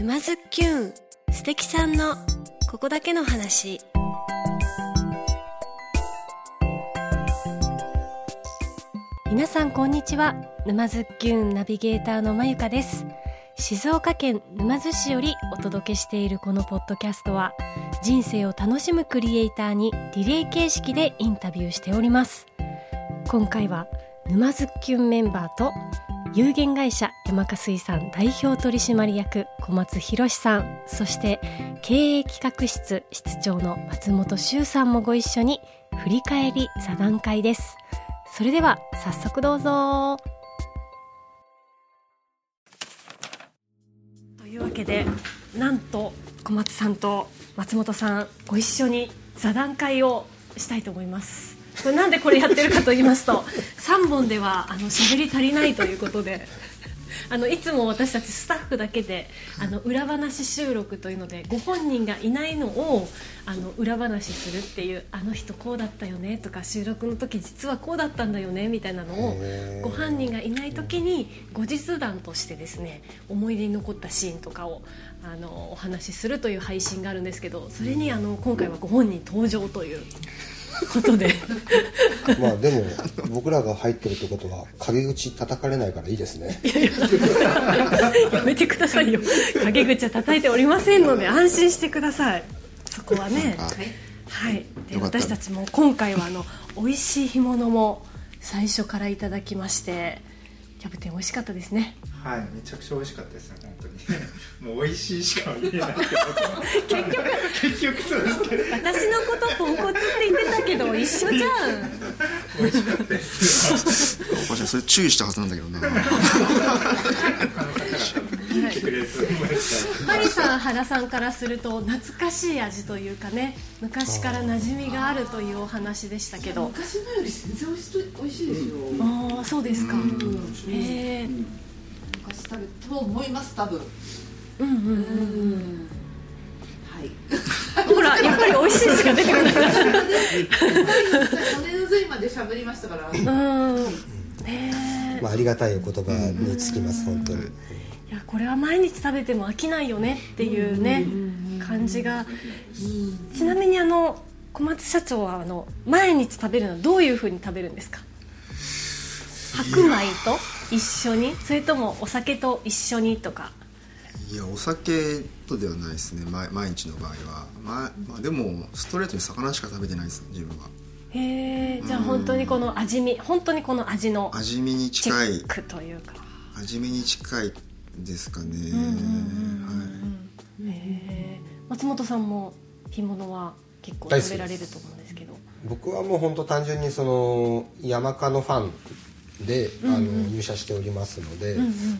沼津きゅん素敵さんのここだけの話。皆さんこんにちは沼津きゅんナビゲーターのまゆかです。静岡県沼津市よりお届けしているこのポッドキャストは人生を楽しむクリエイターにリレー形式でインタビューしております。今回は沼津きゅんメンバーと有限会社山香水産代表取締役小松博さん。そして経営企画室室長の松本修さんもご一緒に振り返り座談会です。それでは早速どうぞ。というわけでなんと小松さんと松本さんご一緒に座談会をしたいと思います。こ れなんでこれやってるかと言いますと3本ではあの喋り足りないということで あのいつも私たちスタッフだけであの裏話収録というのでご本人がいないのをあの裏話するっていうあの人こうだったよねとか収録の時実はこうだったんだよねみたいなのをご本人がいない時に後日談としてですね思い出に残ったシーンとかをあのお話しするという配信があるんですけどそれにあの今回はご本人登場という。ことで。まあでも僕らが入ってるってことは陰口叩かれないからいいですね。やめてくださいよ。陰口は叩いておりませんので安心してください。そこはね。はい。で私たちも今回はあの美味しい干物も最初からいただきましてキャプテン美味しかったですね。はいめちゃくちゃ美味しかったですね もう美味しいしか言えない 結局。結局そうですけど私のことポンコツって言ってたけど一緒じゃん。美味しかった。ですおかしいそれ注意したはずなんだけどねマ リさん原さんからすると懐かしい味というかね昔から馴染みがあるというお話でしたけど。昔のより全然美味し美味しいですよ。ああそうですか、へえ昔食べと思います多分。うんうんうんはい。ほらやっぱり美味しいしか出てこない。骨の髄まで喋りましたからうんまあありがたいお言葉につきます本当に。いやこれは毎日食べても飽きないよねっていうね感じが。ちなみにあの小松社長はあの毎日食べるのはどういうふうに食べるんですか？白米と？一緒に？それともお酒と一緒にとか？いやお酒とではないですね。毎毎日の場合は、まあ、まあでもストレートに魚しか食べてないです自分は。へえ。じゃあ本当にこの味見本当にこの味の味見に近い。というか。味見に近いですかね、はい。へえ。松本さんも干物は結構食べられると思うんですけど。僕はもう本当単純にその山科のファンで、あの入社しておりますので、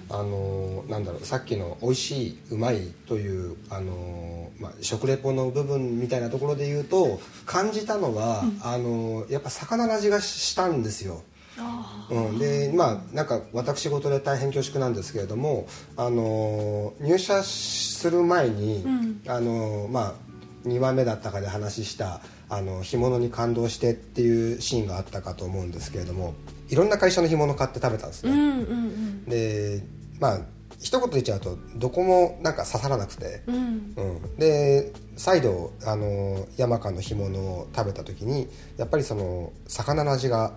あのなんだろうさっきの美味しいうまいというあの、まあ、食レポの部分みたいなところで言うと感じたのは、あのやっぱ魚の味がしたんですよ。うん、でまあなんか私事で大変恐縮なんですけれどもあの入社する前に、あのまあ2話目だったかで話したあの干物に感動してっていうシーンがあったかと思うんですけれどもいろんな会社の干物買って食べたんですね、うんうんうん。でまあ一言言っちゃうとどこもなんか刺さらなくて、うん。うん、で再度あの山川の干物を食べた時にやっぱりその魚の味が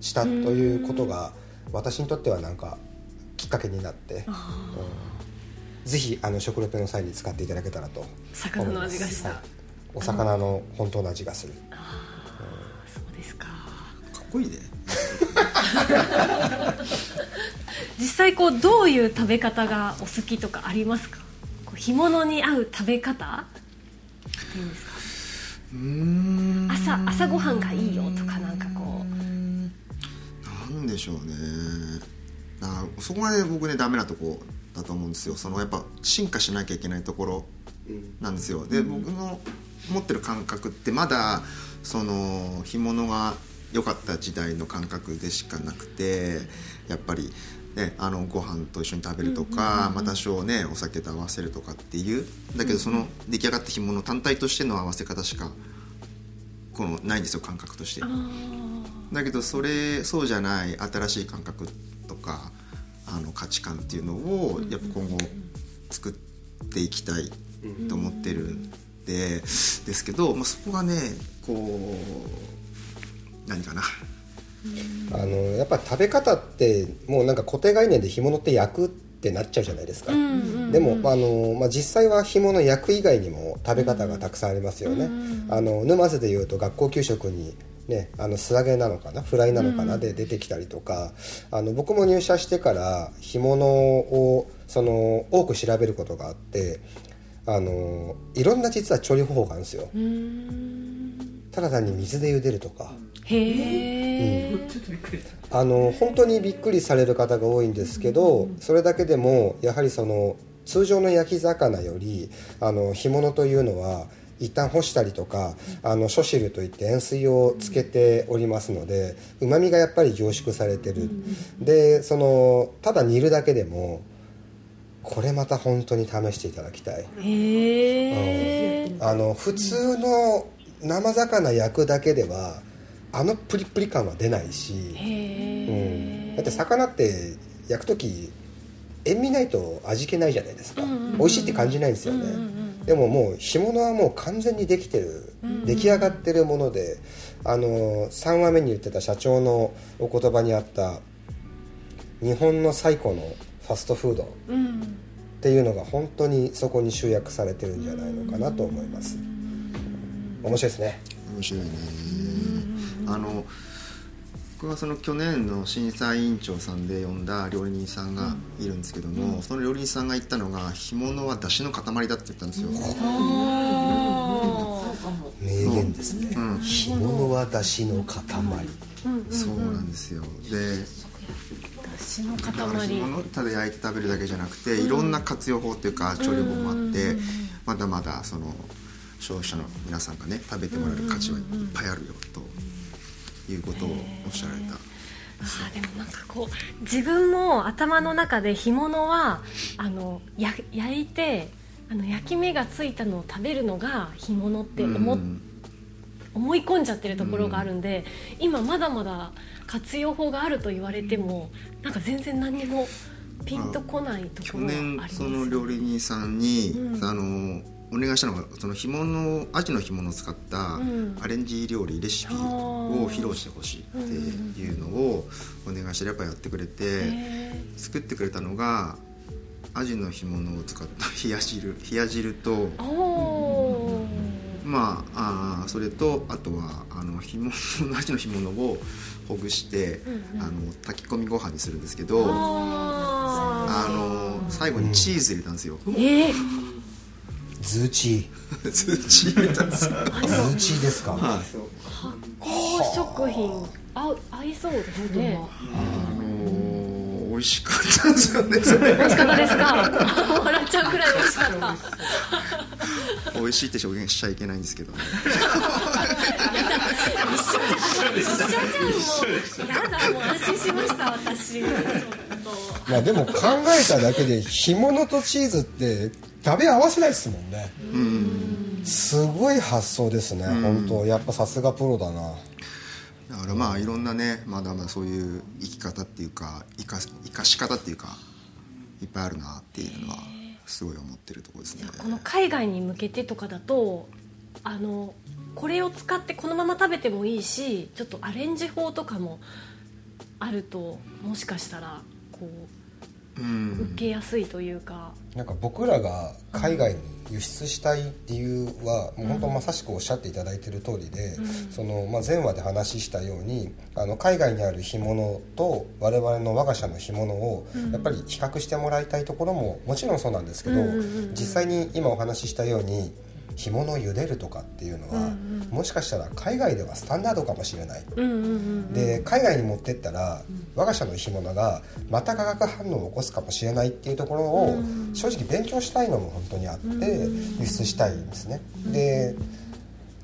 したということが私にとってはなんかきっかけになって、うん、ぜひあの食レポの際に使っていただけたらと魚の味がした。はいお魚の本当の味がする。そうですか。かっこいいね。実際こうどういう食べ方がお好きとかありますか？こう干物に合う食べ方？っていうんですか？うーん。朝朝ごはんがいいよとかなんかこなんでしょうね。あそこがね僕ねダメなとこだと思うんですよ。そのやっぱ進化しなきゃいけないところなんですよ。で、僕の持ってる感覚ってまだその干物が良かった時代の感覚でしかなくてやっぱりね、あのご飯と一緒に食べるとか、まあ、多少ねお酒と合わせるとかっていう。だけどその出来上がった干物単体としての合わせ方しかこのないんですよ感覚として。だけどそれそうじゃない新しい感覚とかあの価値観っていうのをやっぱ今後作っっていきたいと思ってるんでですけど、まあ、そこがねこう何かな。あのやっぱ食べ方ってもうなんか固定概念で干物って焼くってなっちゃうじゃないですか、でもあの、まあ、実際は干物焼く以外にも食べ方がたくさんありますよね、あの沼津でいうと学校給食にね、あの素揚げなのかな？フライなのかな、で出てきたりとか。あの僕も入社してから干物をその多く調べることがあってあのいろんな実は調理方法があるんですよ。ただ単に水で茹でるとか。へえ、ちょっとびっくりした。あの本当にびっくりされる方が多いんですけど、それだけでもやはりその通常の焼き魚よりあの干物というのは一旦干したりとかあの諸汁といって塩水をつけておりますのでうまみがやっぱり凝縮されてる、でそのただ煮るだけでもこれまた本当に試していただきたい。へえ、あの普通の生魚焼くだけではあのプリプリ感は出ないし、へうん、だって魚って焼く時塩味ないと味気ないじゃないですか、美味しいって感じないんですよね、でももう干物はもう完全にできてる、出来上がってるものであの3話目に言ってた社長のお言葉にあった日本の最古のファストフード。っていうのが本当にそこに集約されてるんじゃないのかなと思います。面白いですね。面白いね。あの僕はその去年の審査委員長さんで呼んだ料理人さんがいるんですけども、その料理人さんが言ったのが干物は出汁の塊だって言ったんですよ、名言ですね、うん。干物は出汁の塊。そうなんですよ。でだしの塊。物ただ焼いて食べるだけじゃなくて、いろんな活用法っていうか調理法もあって、まだまだその消費者の皆さんがね食べてもらえる価値はいっぱいあるよということをおっしゃられた。あーでもなんかこう自分も頭の中で干物はあのや焼いてあの焼き目がついたのを食べるのが干物って思,、うん。思い込んじゃってるところがあるんで、今まだまだ活用法があると言われてもなんか全然何にもピンとこないとこ去ろがあります。年その料理人さんに、うん。あのお願いしたのがその干物アジの干物を使ったん。アレンジ料理レシピを披露してほしいっていうのをお願いしたらやっぱやってくれてへ作ってくれたのがアジの干物を使った冷や汁冷や汁とまああーそれとあとはあの干物アジの干物をほぐして、あの炊き込みご飯にするんですけどああの最後にチーズ入れたんですよ、ーえー。ズーチ ズーチー入れたんですよ。ーズーチーですか、はい。高食品。あ合いそうですね。あのー美味しかったんですよね美味しかった。ですか笑っちゃうくらい美味しかった美味しいって表現しちゃいけないんですけどねやだもう安心しました私。ちょっまあでも考えただけで干物とチーズって食べ合わせないですもんね。すごい発想ですね、本当。やっぱさすがプロだなだからまあいろんなねまだまだそういう生き方っていうか生か生かし方っていうかいっぱいあるなっていうのはすごい思ってるところですね。とこの海外に向けてとかだとあのこれを使ってこのまま食べてもいいしちょっとアレンジ法とかもあるともしかしたらこううん。受けやすいというか、なんか僕らが海外に輸出したい理由は、もう本当まさしくおっしゃっていただいている通りで、そのまあ、前話で話したようにあの海外にある干物と我々の我が社の干物をやっぱり比較してもらいたいところももちろんそうなんですけど、実際に今お話ししたように干物を茹でるとかっていうのは、もしかしたら海外ではスタンダードかもしれない。うんうんうんで海外に持ってったら我が社の干物がまた化学反応を起こすかもしれないっていうところを正直勉強したいのも本当にあって輸出したいんですね。で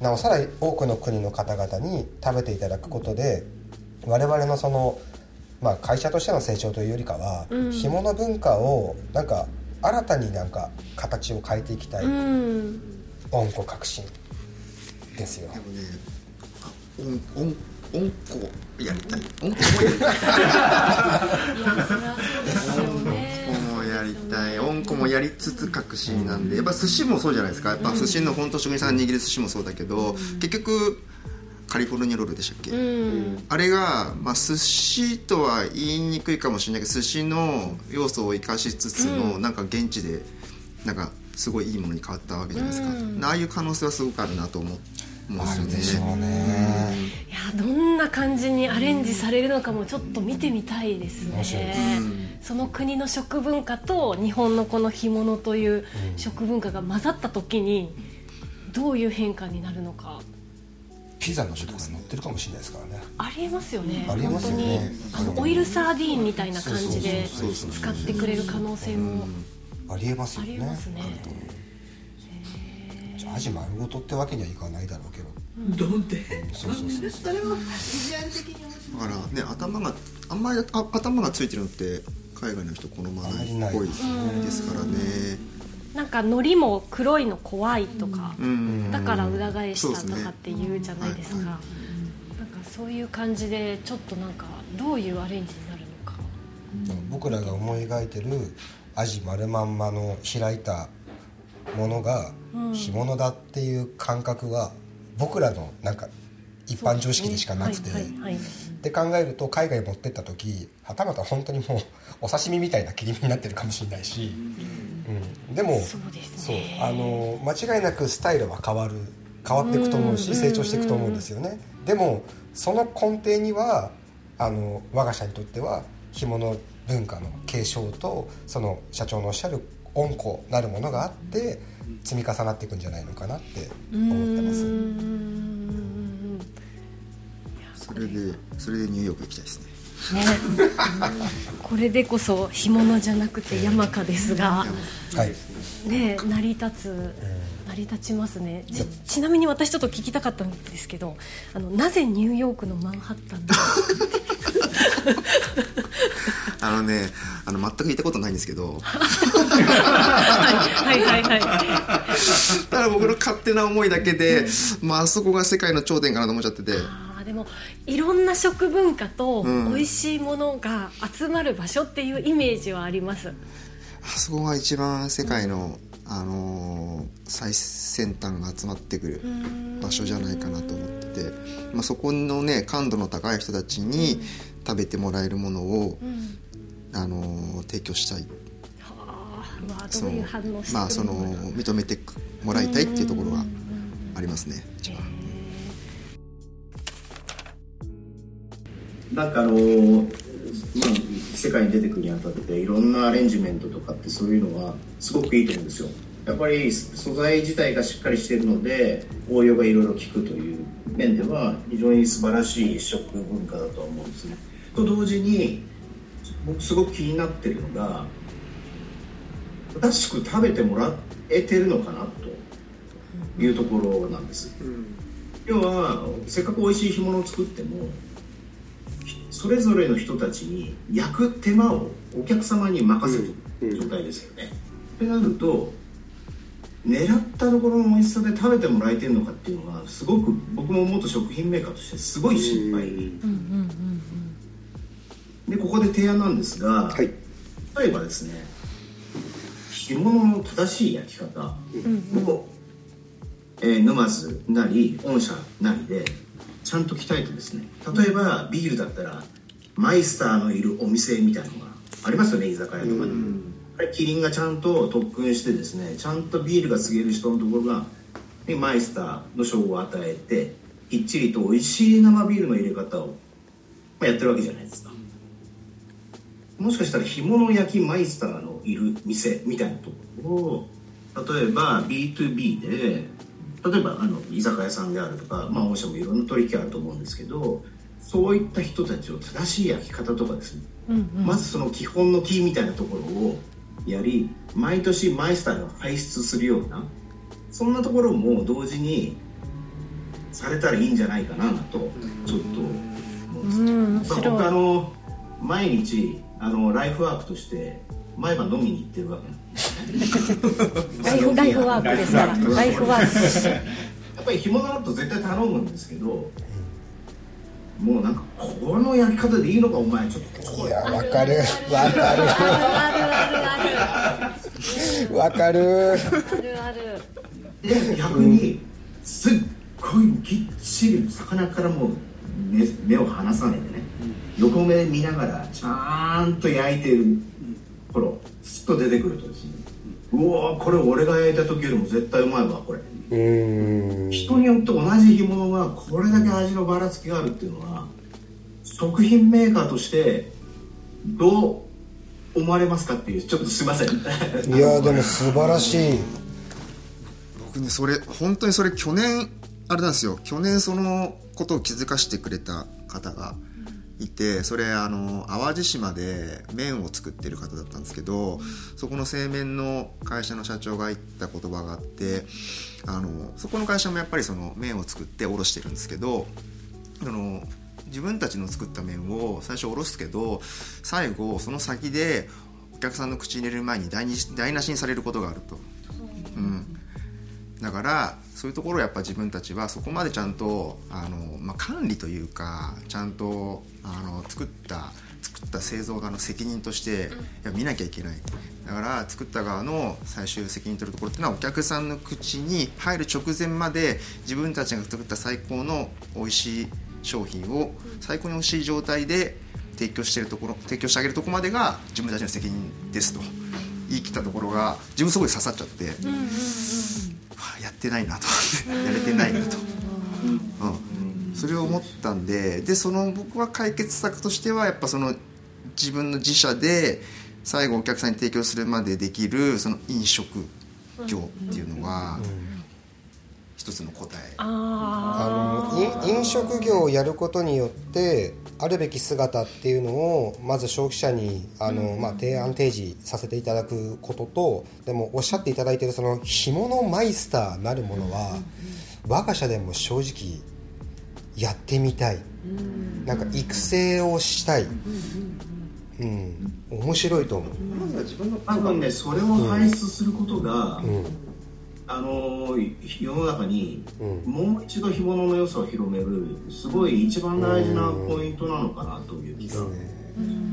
なおさら多くの国の方々に食べていただくことで我々のその、まあ、会社としての成長というよりかは干物文化をなんか新たになんか形を変えていきたい。うん温故革新ですよ。でもねあおんおんおんこやりたい。おんこもやりたい。いやそれはそうですよねおんこもやりりたい温子もやりつつ革新なんでやっぱ寿司もそうじゃないですか。やっぱ寿司の本当職人さんが握る寿司もそうだけど、結局カリフォルニアロールでしたっけ、うん。あれが、まあ、寿司とは言いにくいかもしれないけど寿司の要素を生かしつつの、なんか現地でなんかすごいいいものに変わったわけじゃないですか、うん。ああいう可能性はすごくあるなと思思うんあるでですよね。しょうね。いやどんな感じにアレンジされるのかもちょっと見てみたいですね、その国の食文化と日本のこの干物という食文化が混ざった時にどういう変化になるのか。ピザの上とかに乗ってるかもしれないですからね。ありえますよね。ありえますよね。本当にあのオイルサーディーンみたいな感じで使ってくれる可能性もありえますよあねりえますね。じゃあアジ丸ごとってわけにはいかないだろうけど。どんでそうそうそうそ れはビジュアル的に。面白いだからね頭があんまりあ頭がついてるのって海外の人好まないっぽいですからね。なんか海苔も黒いの怖いとか、うん。だから裏返したとかって言うじゃないですか。はいなんかそういう感じでちょっとなんかどういうアレンジになるのか。僕らが思い描いてるアジ丸まんまの開いたものが干物だっていう感覚は僕らのなんか一般常識でしかなくて、はいはいはい。って考えると海外持ってった時はたまた本当にもうお刺身みたいな切り身になってるかもしれないし、うん、でもそうあの間違いなくスタイルは変わる変わっていくと思うしうん。成長していくと思うんですよね。でもその根底にはあの我が社にとっては干物文化の継承とその社長のおっしゃる温厚なるものがあって積み重なっていくんじゃないのかなって思ってます。うーんそれでそれでニューヨーク行きたいですね。ね。これでこそ干物じゃなくて山かですが。はい。ね成り立つ成り立ちますね。ちちなみに私ちょっと聞きたかったんですけどあのなぜニューヨークのマンハッタンであのねあの全く行ったことないんですけど。はいはいはい ただ僕の勝手な思いだけで、まああそこが世界の頂点かなと思っちゃってて。でもいろんな食文化とうん。美味しいものが集まる場所っていうイメージはあります、あそこが一番世界の、あのー最先端が集まってくる場所じゃないかなと思ってて、まあ、そこのね感度の高い人たちに食べてもらえるものを、あのー提供したい。そのまあその認めてもらいたいっていうところがありますね一番。なんかあのーまあ、世界に出てくるにあたっていろんなアレンジメントとかってそういうのはすごくいいと思うんですよ。やっぱり素材自体がしっかりしているので応用がいろいろ効くという面では非常に素晴らしい食文化だとは思うんですね。と同時に僕すごく気になってるのが正しく食べてもらえてるのかなというところなんです、要はせっかく美味しい干物を作ってもそれぞれの人たちに焼く手間をお客様に任せる状態ですよね。ってなると狙ったところの美味しさで食べてもらえてるのかっていうのがすごく僕も元食品メーカーとしてすごい心配でここで提案なんですが、例えばですね干物の正しい焼き方。を、えー沼津なり御社なりでちゃんと鍛えてですね。例えばビールだったらマイスターのいるお店みたいなのがありますよね居酒屋とかで、あれキリンがちゃんと特訓してですねちゃんとビールが告げる人のところがでマイスターの称号を与えてきっちりと美味しい生ビールの入れ方を、まあ、やってるわけじゃないですかもしかしたら干物焼きマイスターのいる店みたいなところを例えば B2B で例えばあの居酒屋さんであるとか、まあ、御社もいろんな取引あると思うんですけどそういった人たちを正しい焼き方とかですね、まずその基本のキーみたいなところをやり毎年マイスターが輩出するようなそんなところも同時にされたらいいんじゃないかなとちょっと思うんですうん面まあ、白い。僕あの毎日あのライフワークとして毎晩飲みに行ってるわけ。ライフライフワークですから。ライフワーク。やっぱり干物だと絶対頼むんですけどもうなんかこの焼き方でいいのかお前ちょっと。いやわかる。わかる。わかるで逆にすっごいぎっちり魚からもう目目を離さないで。ね横目で見ながらちゃんと焼いてる頃スッと出てくるとですねうわーこれ俺が焼いた時よりも絶対うまいわこれ。人によって同じ干物がこれだけ味のばらつきがあるっていうのは食品メーカーとしてどう思われますかっていうちょっとすいません。いやでも素晴らしい。僕ねそれ本当にそれ去年あれなんですよ。去年そのことを気づかせてくれた方がいてそれあの淡路島で麺を作ってる方だったんですけどそこの製麺の会社の社長が言った言葉があってあのそこの会社もやっぱりその麺を作って卸してるんですけどあの自分たちの作った麺を最初おろすけど最後その先でお客さんの口に入れる前に台に台無しにされることがあると。うんだからそういうところをやっぱ自分たちはそこまでちゃんとあの、まあ、管理というかちゃんとあの作った作った製造側の責任としていや見なきゃいけない。だから作った側の最終責任取るところっていうのはお客さんの口に入る直前まで自分たちが作った最高の美味しい商品を最高に美味しい状態で提供してるところ提供してあげるところまでが自分たちの責任ですと言い切ったところが自分すごい刺さっちゃって。はあやってないなと。思ってやれてないなと、うん、それを思ったんででその僕は解決策としてはやっぱその自分の自社で最後お客さんに提供するまでできるその飲食業っていうのは一つの答え。ああのい飲食業をやることによってあるべき姿っていうのをまず消費者にあの、まあ、提案提示させていただくこととでもおっしゃっていただいているその干物マイスターなるものは我が社でも正直やってみたい。なんか育成をしたい、うん、面白いと思う、まずは自分の多分ねそれを排出することが、うんあのー世の中にうん。もう一度干物の良さを広めるすごい一番大事なポイントなのかなという気が。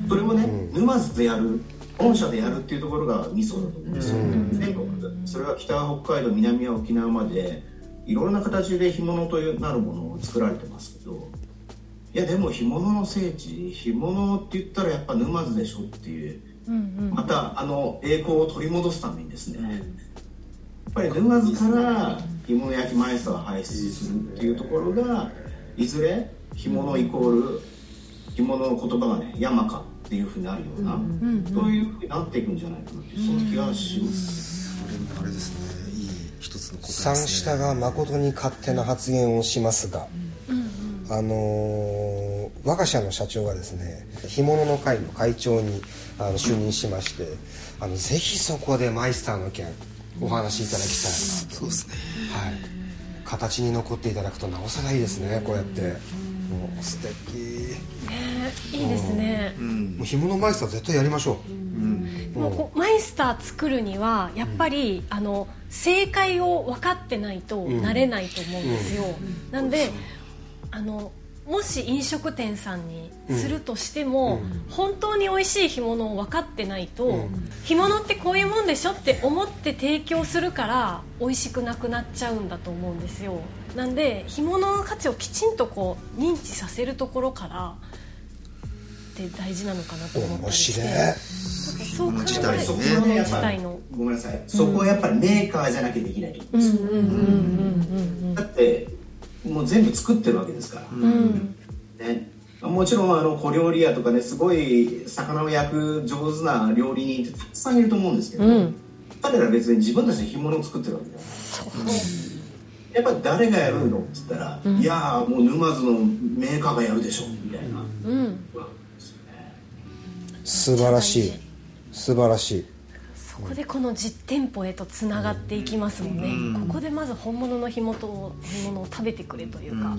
それをね、沼津でやる本社でやるっていうところがミソだと思うんですよ、全国で。それは北は北海道南は沖縄までいろんな形で干物となるものを作られてますけど。いやでも干物の聖地干物って言ったらやっぱ沼津でしょっていう、またあの栄光を取り戻すためにですね、やっぱり沼津から干物焼きマイスターを輩出するっていうところがいずれ干物イコール干物の言葉がね山かっていうふうになるような、そういうふうになっていくんじゃないかなっていうその気がします、これあれですね。いい一つの答え三ですね。下が誠に勝手な発言をしますが、あのー我が社の社長がですね干物の会の会長にあの就任しましてあのぜひそこでマイスターの件お話しいただきたいなそうですね。はい。形に残っていただくとなおさらいいですねこうやって。もう素敵。あいいですね。もう干物マイスター絶対やりましょう、もうこうマイスター作るにはやっぱり、あの正解を分かってないとなれないと思うんですよ、なんであのもし飲食店さんにするとしても、本当に美味しい干物を分かってないと、干物ってこういうもんでしょって思って提供するから美味しくなくなっちゃうんだと思うんですよ。なんで干物の価値をきちんとこう認知させるところからって大事なのかなと思った面りして。白い。そう考えるとそこねはねやっぱ自体の。ごめんなさい。そこはやっぱりメーカーじゃなきゃできない。と思うん。ですよ、だってもう全部作ってるわけですから、ね、もちろんあの小料理屋とかねすごい魚を焼く上手な料理人ってたくさんいると思うんですけど、彼ら別に自分たちで干物を作ってるわけじゃない。やっぱり誰がやるのって言ったら、いやーもう沼津のメーカーがやるでしょみたいな、素晴らしい。素晴らしいそこでこの実店舗へとつながっていきますもんね、ここでまず本物の干物を干物を食べてくれというか、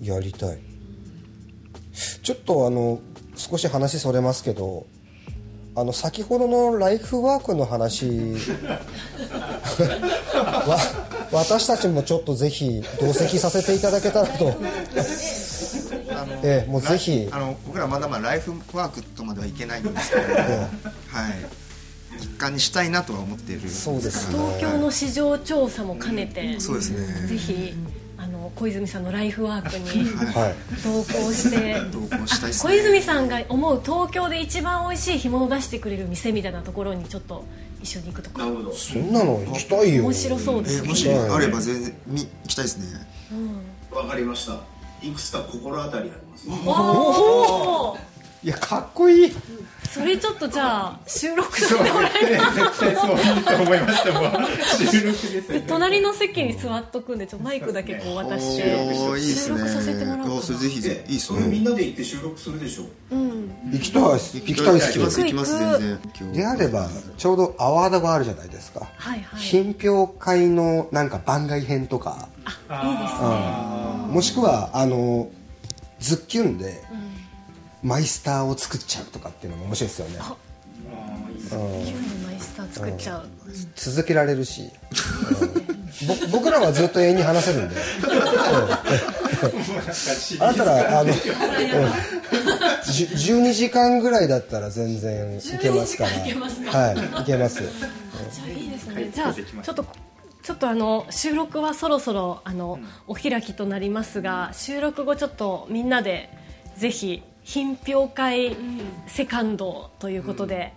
やりたい。ちょっとあの少し話それますけどあの先ほどのライフワークの話 わ私たちもちょっとぜひ同席させていただけたらと。ええもうぜひ。あの僕らまだまだライフワークとまではいけないんですけど、はい一環にしたいなとは思っている。そうですね。東京の市場調査も兼ねて、そうですね。ぜひあの小泉さんのライフワークにはい。同行して同行したいです小ね泉さんが思う東京で一番美味しい干物を出してくれる店みたいなところにちょっと一緒に行くとか。なるほど。そんなの行きたいよ。面白そうですね。えーもしあれば全然見行きたいですね。わかりました。いくつか心当たりあります。おおいやかっこいい。それちょっとじゃあ収録してもらえ絶対そういいと思いましたもん収録ですね隣の席に座っとくんでちょっとマイクだけこう渡して。おーいいですね。収録させてもらおうかな。あそれぜひぜひ。いいですそれみんねなで行って収録するでしょ。うん。行きたいです。行きたい。ですよ行きます行きます全然であればちょうどアワードがあるじゃないですか。はいはい。品評会のなんか番外編とか。いいですね。もしくはあのズッキュンでマイスターを作っちゃうとかっていうのも面白いですよね。キュンのマイスター作っちゃう。続けられるし、うん。ぼ僕らはずっと永遠に話せるんで、うんあなたらあの、うん、じゅ12時間ぐらいだったら全然いけますから。12時間いけますか。はいいけます。じゃあいいですね。はいじゃあちょっとちょっとあの収録はそろそろあの、お開きとなりますが収録後ちょっとみんなでぜひ品評会セカンドということで、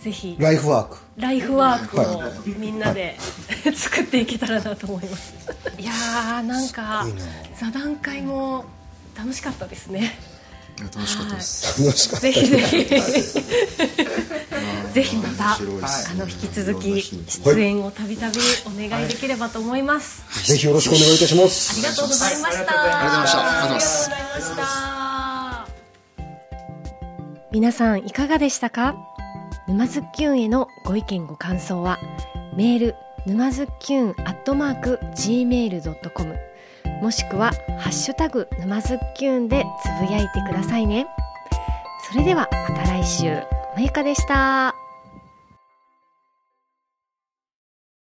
ぜひ。ライフワーク。ライフワークをみんなで作っていけたらなと思います。いやーなんか座談会も楽しかったですね。楽しかったです。楽しかった。ぜひぜひ。ぜひまたあの引き続き出演をたびたびお願いできればと思います。ぜひよろしくお願いいたしまあすりがとうございました。ありがとうございました。ありがとうございました皆さんいかがでしたか？沼津きゅんへのご意見ご感想はメール沼津きゅんアットマーク gmail.com もしくはハッシュタグ沼津きゅんでつぶやいてくださいね。それではまた来週。まゆかでした。